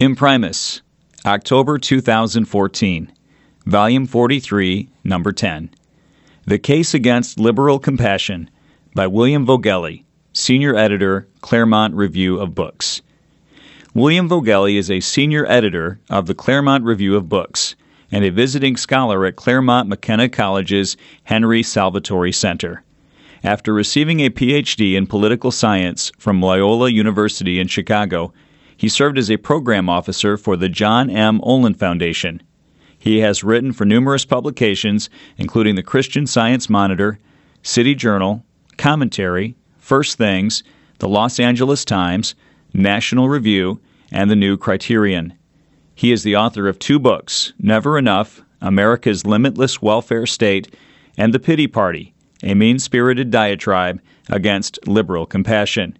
Imprimis, October 2014, Volume 43, Number 10. The Case Against Liberal Compassion by William Voegeli, Senior Editor, Claremont Review of Books. William Voegeli is a senior editor of the Claremont Review of Books and a visiting scholar at Claremont McKenna College's Henry Salvatori Center. After receiving a PhD in political science from Loyola University in Chicago, he served as a program officer for the John M. Olin Foundation. He has written for numerous publications, including the Christian Science Monitor, City Journal, Commentary, First Things, the Los Angeles Times, National Review, and the New Criterion. He is the author of two books Never Enough, America's Limitless Welfare State, and The Pity Party, a mean spirited diatribe against liberal compassion.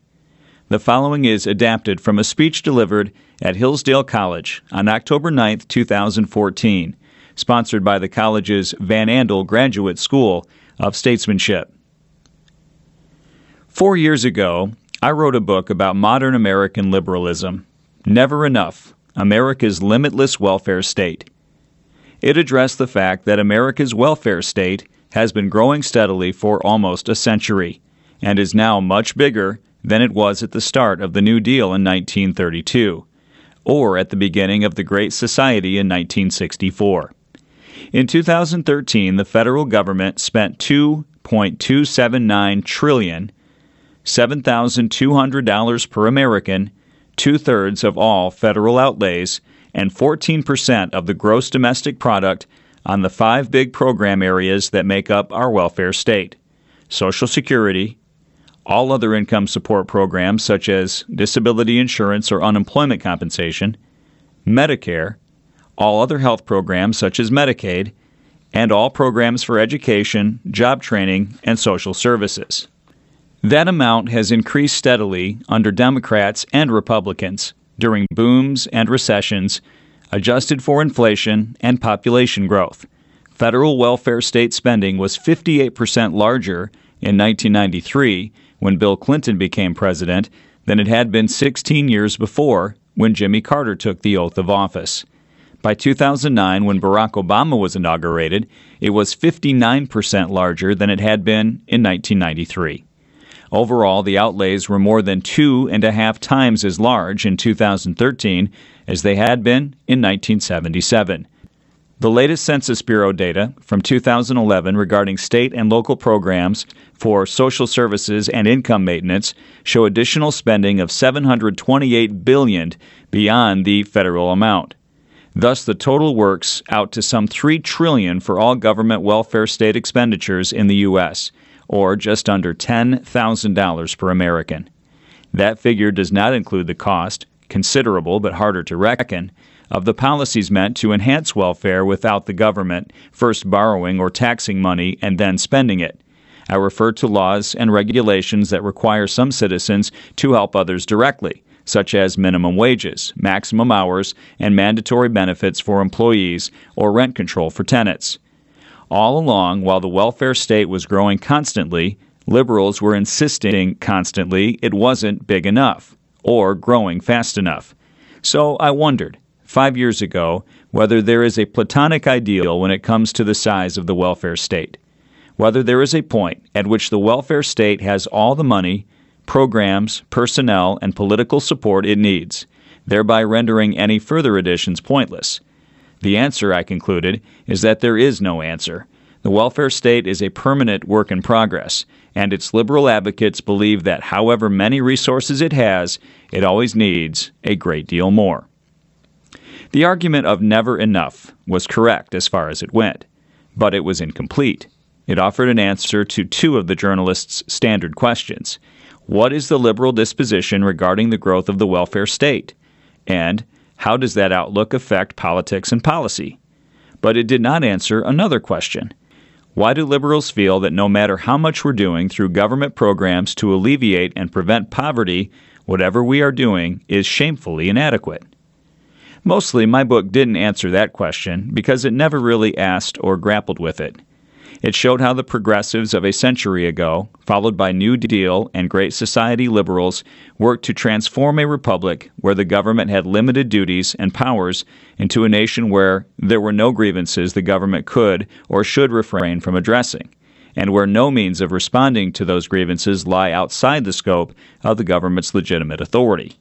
The following is adapted from a speech delivered at Hillsdale College on October 9, 2014, sponsored by the college's Van Andel Graduate School of Statesmanship. Four years ago, I wrote a book about modern American liberalism, Never Enough America's Limitless Welfare State. It addressed the fact that America's welfare state has been growing steadily for almost a century and is now much bigger than it was at the start of the New Deal in 1932 or at the beginning of the Great Society in 1964. In 2013, the federal government spent 2.279 trillion, $7,200 per American, two-thirds of all federal outlays, and 14% of the gross domestic product on the five big program areas that make up our welfare state Social Security, all other income support programs such as disability insurance or unemployment compensation, Medicare, all other health programs such as Medicaid, and all programs for education, job training, and social services. That amount has increased steadily under Democrats and Republicans during booms and recessions, adjusted for inflation and population growth. Federal welfare state spending was 58% larger in 1993 when Bill Clinton became president than it had been 16 years before when Jimmy Carter took the oath of office. By 2009, when Barack Obama was inaugurated, it was 59% larger than it had been in 1993. Overall, the outlays were more than two and a half times as large in 2013 as they had been in 1977. The latest Census Bureau data from 2011 regarding state and local programs for social services and income maintenance show additional spending of 728 billion beyond the federal amount. Thus the total works out to some 3 trillion for all government welfare state expenditures in the US, or just under $10,000 per American. That figure does not include the cost, considerable but harder to reckon, of the policies meant to enhance welfare without the government first borrowing or taxing money and then spending it. I refer to laws and regulations that require some citizens to help others directly, such as minimum wages, maximum hours, and mandatory benefits for employees or rent control for tenants. All along, while the welfare state was growing constantly, liberals were insisting constantly it wasn't big enough or growing fast enough. So I wondered five years ago whether there is a platonic ideal when it comes to the size of the welfare state, whether there is a point at which the welfare state has all the money, programs, personnel, and political support it needs, thereby rendering any further additions pointless. The answer, I concluded, is that there is no answer. The welfare state is a permanent work in progress, and its liberal advocates believe that however many resources it has, it always needs a great deal more. The argument of never enough was correct as far as it went, but it was incomplete. It offered an answer to two of the journalist's standard questions What is the liberal disposition regarding the growth of the welfare state? And how does that outlook affect politics and policy? But it did not answer another question. Why do liberals feel that no matter how much we're doing through government programs to alleviate and prevent poverty, whatever we are doing is shamefully inadequate? Mostly, my book didn't answer that question because it never really asked or grappled with it. It showed how the progressives of a century ago, followed by New Deal and Great Society liberals, worked to transform a republic where the government had limited duties and powers into a nation where there were no grievances the government could or should refrain from addressing, and where no means of responding to those grievances lie outside the scope of the government's legitimate authority.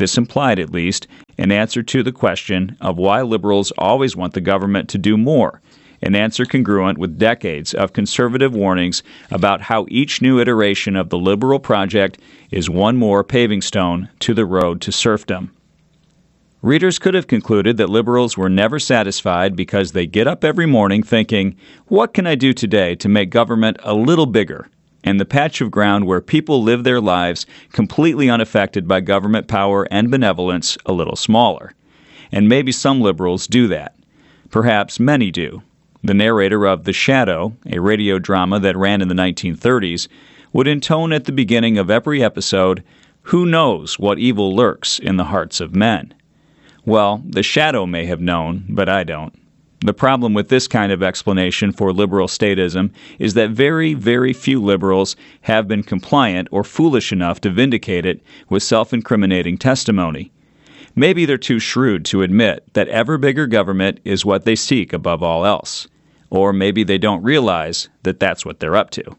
This implied, at least, an answer to the question of why liberals always want the government to do more an answer congruent with decades of conservative warnings about how each new iteration of the liberal project is one more paving stone to the road to serfdom. Readers could have concluded that liberals were never satisfied because they get up every morning thinking, What can I do today to make government a little bigger? And the patch of ground where people live their lives completely unaffected by government power and benevolence a little smaller. And maybe some liberals do that. Perhaps many do. The narrator of The Shadow, a radio drama that ran in the 1930s, would intone at the beginning of every episode, Who knows what evil lurks in the hearts of men? Well, The Shadow may have known, but I don't. The problem with this kind of explanation for liberal statism is that very, very few liberals have been compliant or foolish enough to vindicate it with self incriminating testimony. Maybe they're too shrewd to admit that ever bigger government is what they seek above all else. Or maybe they don't realize that that's what they're up to.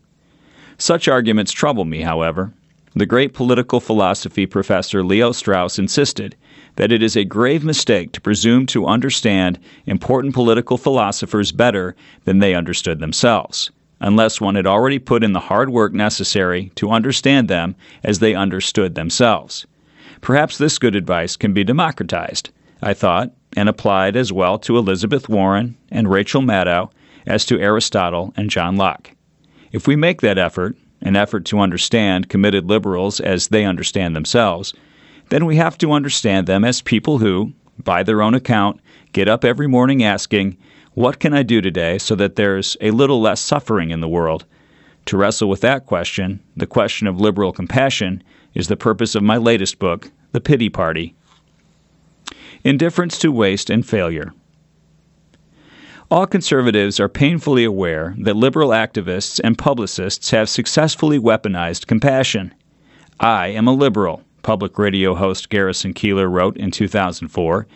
Such arguments trouble me, however. The great political philosophy professor Leo Strauss insisted that it is a grave mistake to presume to understand important political philosophers better than they understood themselves, unless one had already put in the hard work necessary to understand them as they understood themselves. Perhaps this good advice can be democratized, I thought, and applied as well to Elizabeth Warren and Rachel Maddow as to Aristotle and John Locke. If we make that effort, an effort to understand committed liberals as they understand themselves, then we have to understand them as people who, by their own account, get up every morning asking, What can I do today so that there's a little less suffering in the world? To wrestle with that question, the question of liberal compassion, is the purpose of my latest book, The Pity Party. Indifference to Waste and Failure. All conservatives are painfully aware that liberal activists and publicists have successfully weaponized compassion. I am a liberal, public radio host Garrison Keillor wrote in 2004,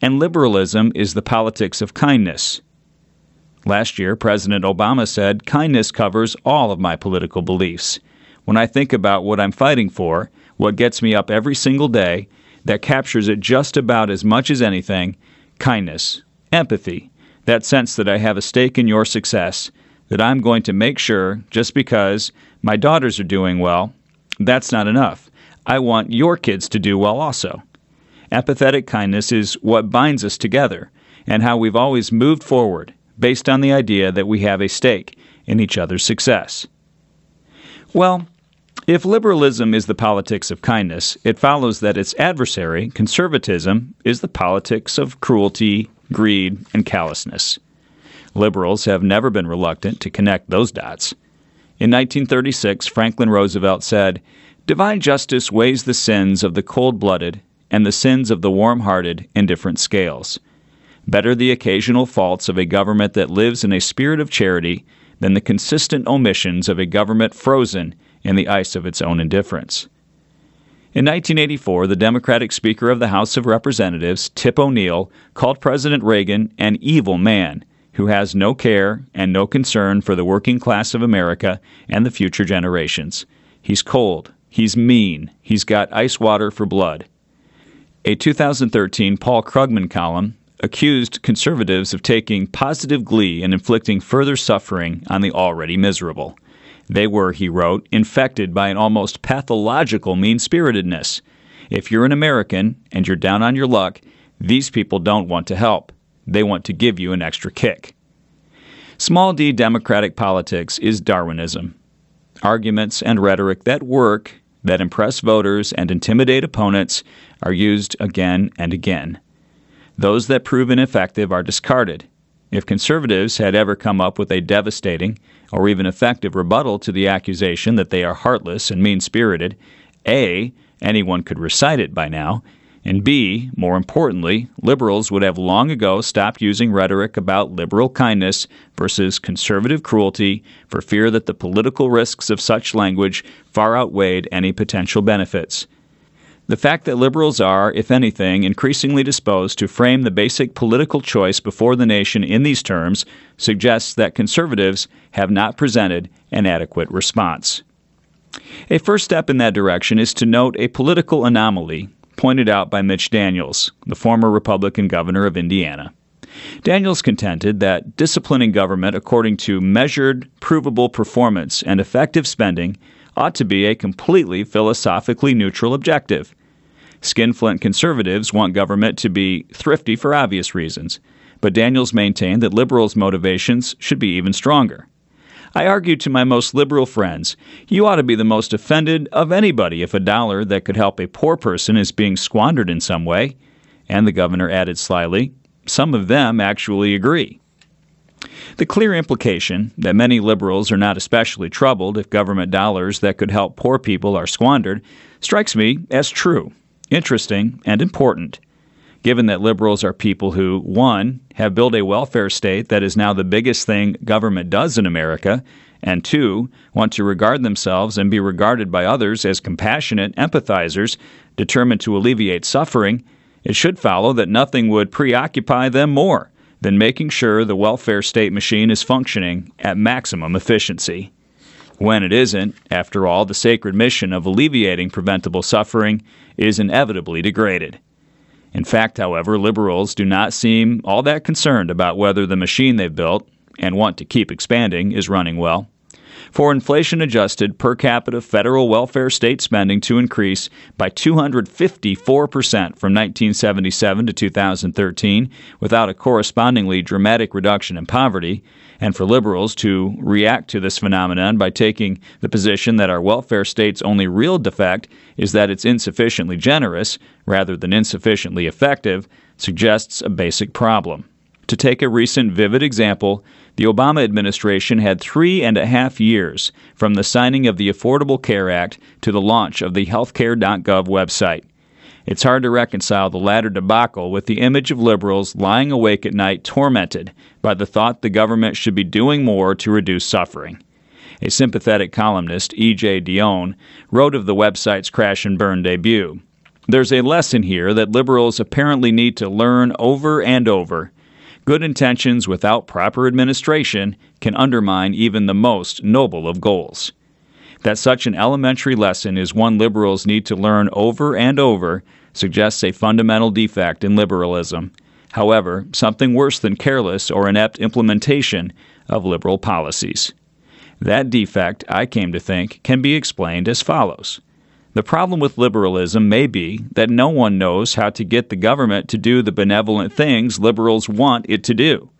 and liberalism is the politics of kindness. Last year, President Obama said, Kindness covers all of my political beliefs. When I think about what I'm fighting for, what gets me up every single day, that captures it just about as much as anything kindness, empathy, that sense that I have a stake in your success, that I'm going to make sure, just because my daughters are doing well, that's not enough. I want your kids to do well also. Empathetic kindness is what binds us together and how we've always moved forward based on the idea that we have a stake in each other's success. Well, if liberalism is the politics of kindness, it follows that its adversary, conservatism, is the politics of cruelty, greed, and callousness. Liberals have never been reluctant to connect those dots. In 1936, Franklin Roosevelt said, Divine justice weighs the sins of the cold blooded and the sins of the warm hearted in different scales. Better the occasional faults of a government that lives in a spirit of charity than the consistent omissions of a government frozen in the ice of its own indifference. In 1984, the Democratic Speaker of the House of Representatives, Tip O'Neill, called President Reagan an evil man who has no care and no concern for the working class of America and the future generations. He's cold, he's mean, he's got ice water for blood. A 2013 Paul Krugman column accused conservatives of taking positive glee in inflicting further suffering on the already miserable. They were, he wrote, infected by an almost pathological mean spiritedness. If you're an American and you're down on your luck, these people don't want to help. They want to give you an extra kick. Small d democratic politics is Darwinism. Arguments and rhetoric that work, that impress voters and intimidate opponents, are used again and again. Those that prove ineffective are discarded. If conservatives had ever come up with a devastating or even effective rebuttal to the accusation that they are heartless and mean spirited, A, anyone could recite it by now, And B, more importantly, liberals would have long ago stopped using rhetoric about liberal kindness versus conservative cruelty for fear that the political risks of such language far outweighed any potential benefits. The fact that liberals are, if anything, increasingly disposed to frame the basic political choice before the nation in these terms suggests that conservatives have not presented an adequate response. A first step in that direction is to note a political anomaly pointed out by Mitch Daniels, the former Republican governor of Indiana. Daniels contended that disciplining government according to measured, provable performance and effective spending ought to be a completely philosophically neutral objective. Skinflint conservatives want government to be thrifty for obvious reasons, but Daniels maintained that liberals' motivations should be even stronger. I argued to my most liberal friends, you ought to be the most offended of anybody if a dollar that could help a poor person is being squandered in some way. And the governor added slyly, some of them actually agree. The clear implication that many liberals are not especially troubled if government dollars that could help poor people are squandered strikes me as true, interesting, and important given that liberals are people who, one, have built a welfare state that is now the biggest thing government does in America, and two, want to regard themselves and be regarded by others as compassionate empathizers determined to alleviate suffering, it should follow that nothing would preoccupy them more than making sure the welfare state machine is functioning at maximum efficiency. When it isn't, after all, the sacred mission of alleviating preventable suffering is inevitably degraded. In fact, however, liberals do not seem all that concerned about whether the machine they've built and want to keep expanding is running well. For inflation adjusted per capita federal welfare state spending to increase by 254% from 1977 to 2013 without a correspondingly dramatic reduction in poverty, and for liberals to react to this phenomenon by taking the position that our welfare state's only real defect is that it's insufficiently generous rather than insufficiently effective suggests a basic problem. To take a recent vivid example, the Obama administration had three and a half years from the signing of the Affordable Care Act to the launch of the healthcare.gov website. It's hard to reconcile the latter debacle with the image of liberals lying awake at night tormented by the thought the government should be doing more to reduce suffering. A sympathetic columnist, E.J. Dionne, wrote of the website's crash and burn debut. There's a lesson here that liberals apparently need to learn over and over. Good intentions without proper administration can undermine even the most noble of goals. That such an elementary lesson is one liberals need to learn over and over suggests a fundamental defect in liberalism. However, something worse than careless or inept implementation of liberal policies. That defect, I came to think, can be explained as follows. The problem with liberalism may be that no one knows how to get the government to do the benevolent things liberals want it to do.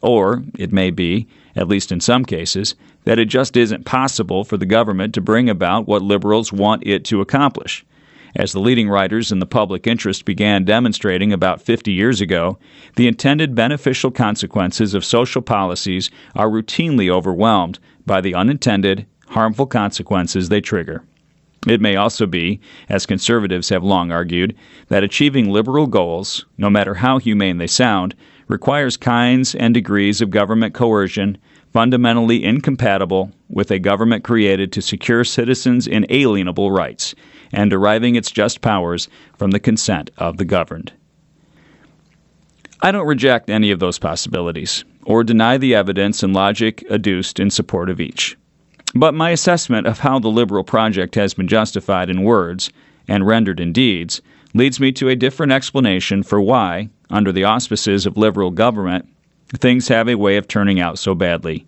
Or it may be, at least in some cases, that it just isn't possible for the government to bring about what liberals want it to accomplish. As the leading writers in the public interest began demonstrating about 50 years ago, the intended beneficial consequences of social policies are routinely overwhelmed by the unintended, harmful consequences they trigger. It may also be, as conservatives have long argued, that achieving liberal goals, no matter how humane they sound, requires kinds and degrees of government coercion fundamentally incompatible with a government created to secure citizens' inalienable rights and deriving its just powers from the consent of the governed. I don't reject any of those possibilities or deny the evidence and logic adduced in support of each. But my assessment of how the liberal project has been justified in words and rendered in deeds leads me to a different explanation for why, under the auspices of liberal government, things have a way of turning out so badly.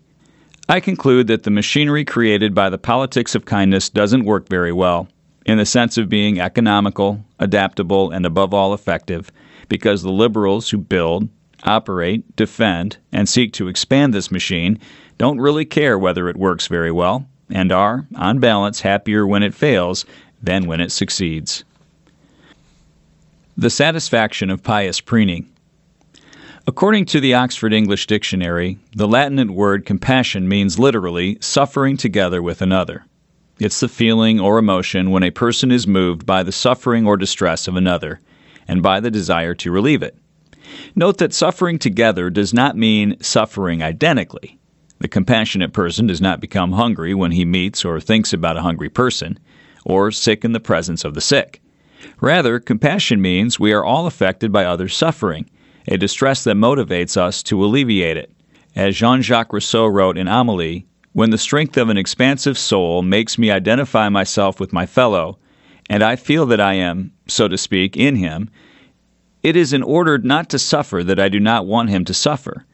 I conclude that the machinery created by the politics of kindness doesn't work very well, in the sense of being economical, adaptable, and above all effective, because the liberals who build, operate, defend, and seek to expand this machine don't really care whether it works very well, and are, on balance, happier when it fails than when it succeeds. The satisfaction of pious preening. According to the Oxford English Dictionary, the Latinate word compassion means literally suffering together with another. It's the feeling or emotion when a person is moved by the suffering or distress of another, and by the desire to relieve it. Note that suffering together does not mean suffering identically. The compassionate person does not become hungry when he meets or thinks about a hungry person, or sick in the presence of the sick. Rather, compassion means we are all affected by others' suffering, a distress that motivates us to alleviate it. As Jean Jacques Rousseau wrote in Emile, when the strength of an expansive soul makes me identify myself with my fellow, and I feel that I am, so to speak, in him, it is in order not to suffer that I do not want him to suffer.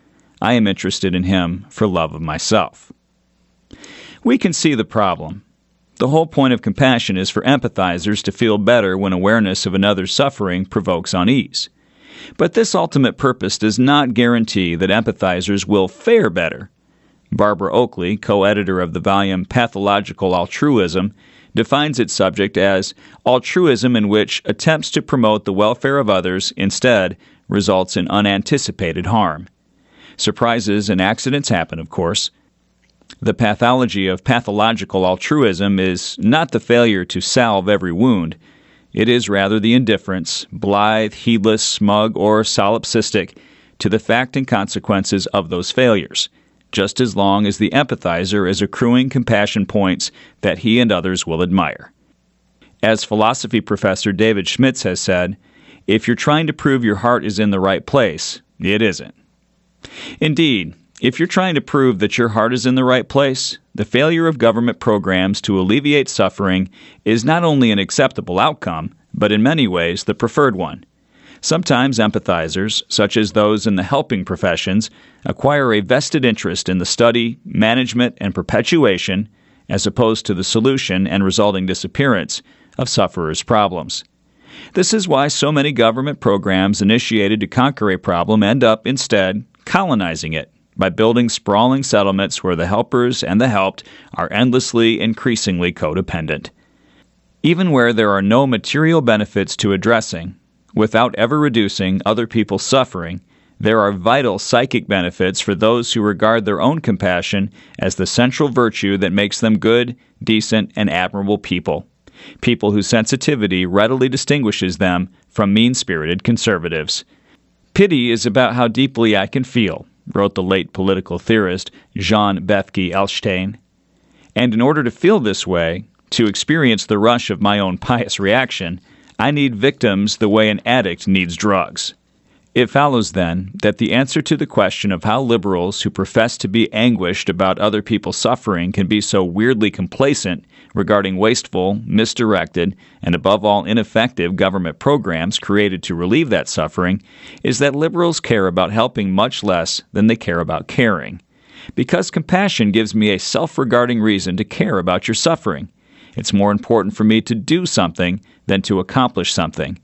I am interested in him for love of myself. We can see the problem. The whole point of compassion is for empathizers to feel better when awareness of another's suffering provokes unease. But this ultimate purpose does not guarantee that empathizers will fare better. Barbara Oakley, co editor of the volume Pathological Altruism, defines its subject as altruism in which attempts to promote the welfare of others instead results in unanticipated harm. Surprises and accidents happen, of course. The pathology of pathological altruism is not the failure to salve every wound. It is rather the indifference, blithe, heedless, smug, or solipsistic, to the fact and consequences of those failures just as long as the empathizer is accruing compassion points that he and others will admire. As philosophy professor David Schmidtz has said, if you're trying to prove your heart is in the right place, it isn't. Indeed, if you're trying to prove that your heart is in the right place, the failure of government programs to alleviate suffering is not only an acceptable outcome, but in many ways the preferred one. Sometimes empathizers, such as those in the helping professions, acquire a vested interest in the study, management, and perpetuation, as opposed to the solution and resulting disappearance, of sufferers' problems. This is why so many government programs initiated to conquer a problem end up, instead, colonizing it by building sprawling settlements where the helpers and the helped are endlessly, increasingly codependent. Even where there are no material benefits to addressing, without ever reducing other people's suffering, there are vital psychic benefits for those who regard their own compassion as the central virtue that makes them good, decent, and admirable people. People whose sensitivity readily distinguishes them from mean spirited conservatives. Pity is about how deeply I can feel, wrote the late political theorist Jean Bethke Elshtain. And in order to feel this way, to experience the rush of my own pious reaction, I need victims the way an addict needs drugs. It follows, then, that the answer to the question of how liberals who profess to be anguished about other people's suffering can be so weirdly complacent regarding wasteful, misdirected, and above all ineffective government programs created to relieve that suffering is that liberals care about helping much less than they care about caring. Because compassion gives me a self regarding reason to care about your suffering. It's more important for me to do something than to accomplish something.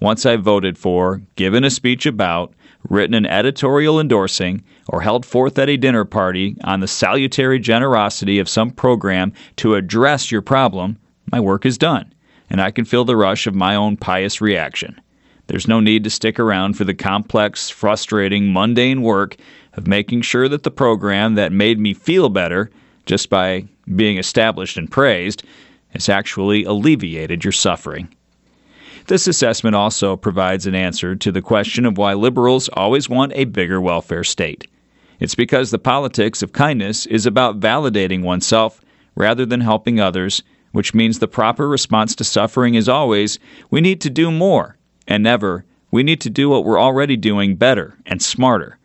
Once I've voted for, given a speech about, written an editorial endorsing, or held forth at a dinner party on the salutary generosity of some program to address your problem, my work is done, and I can feel the rush of my own pious reaction. There's no need to stick around for the complex, frustrating, mundane work of making sure that the program that made me feel better, just by being established and praised, has actually alleviated your suffering. This assessment also provides an answer to the question of why liberals always want a bigger welfare state. It's because the politics of kindness is about validating oneself rather than helping others, which means the proper response to suffering is always we need to do more, and never we need to do what we're already doing better and smarter.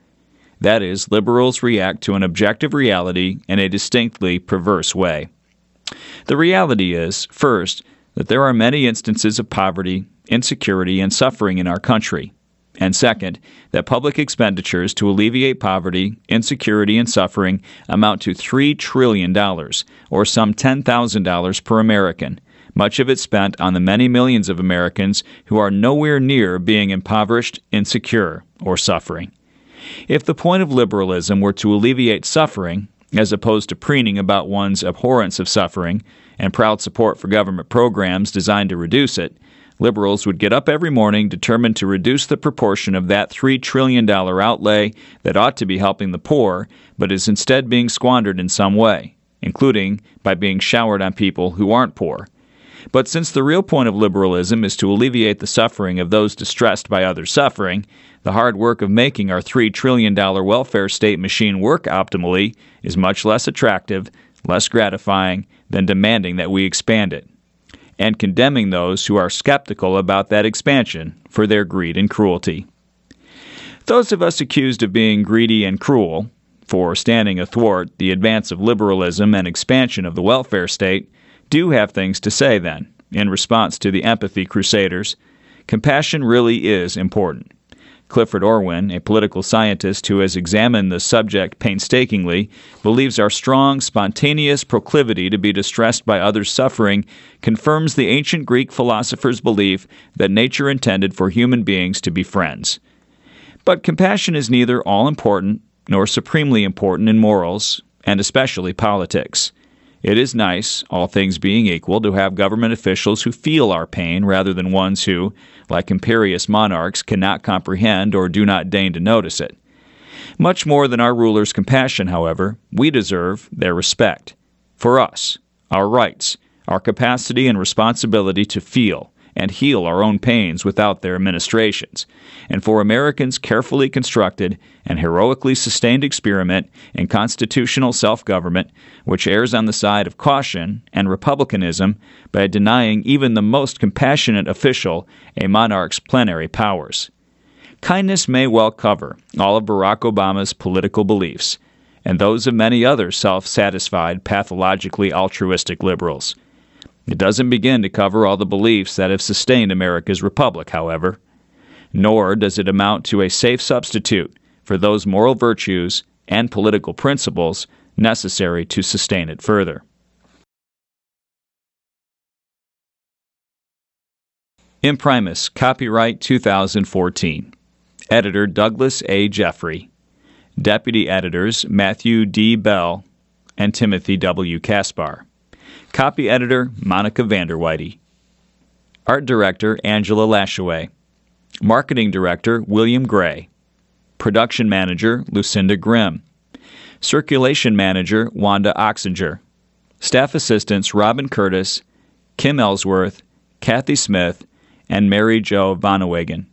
That is, liberals react to an objective reality in a distinctly perverse way. The reality is, first, that there are many instances of poverty, insecurity, and suffering in our country. And second, that public expenditures to alleviate poverty, insecurity, and suffering amount to $3 trillion, or some $10,000 per American, much of it spent on the many millions of Americans who are nowhere near being impoverished, insecure, or suffering. If the point of liberalism were to alleviate suffering, as opposed to preening about one's abhorrence of suffering and proud support for government programs designed to reduce it, liberals would get up every morning determined to reduce the proportion of that $3 trillion outlay that ought to be helping the poor, but is instead being squandered in some way, including by being showered on people who aren't poor. But since the real point of liberalism is to alleviate the suffering of those distressed by others' suffering, the hard work of making our $3 trillion welfare state machine work optimally is much less attractive, less gratifying than demanding that we expand it, and condemning those who are skeptical about that expansion for their greed and cruelty. Those of us accused of being greedy and cruel, for standing athwart the advance of liberalism and expansion of the welfare state, do have things to say then, in response to the empathy crusaders. Compassion really is important. Clifford Orwin, a political scientist who has examined the subject painstakingly, believes our strong, spontaneous proclivity to be distressed by others' suffering confirms the ancient Greek philosopher's belief that nature intended for human beings to be friends. But compassion is neither all important nor supremely important in morals, and especially politics. It is nice, all things being equal, to have government officials who feel our pain rather than ones who, like imperious monarchs, cannot comprehend or do not deign to notice it. Much more than our rulers' compassion, however, we deserve their respect. For us, our rights, our capacity and responsibility to feel, and heal our own pains without their administrations, and for Americans' carefully constructed and heroically sustained experiment in constitutional self government, which errs on the side of caution and republicanism by denying even the most compassionate official a monarch's plenary powers. Kindness may well cover all of Barack Obama's political beliefs, and those of many other self satisfied, pathologically altruistic liberals. It doesn't begin to cover all the beliefs that have sustained America's republic, however. Nor does it amount to a safe substitute for those moral virtues and political principles necessary to sustain it further. Imprimis, copyright 2014. Editor Douglas A. Jeffrey. Deputy editors Matthew D. Bell and Timothy W. Caspar. Copy editor Monica Vanderweide. Art director Angela Lashaway. Marketing director William Gray. Production manager Lucinda Grimm. Circulation manager Wanda Oxinger. Staff assistants Robin Curtis, Kim Ellsworth, Kathy Smith, and Mary Jo Vonnewagen.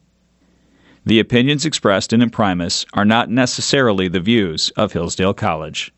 The opinions expressed in Imprimis are not necessarily the views of Hillsdale College.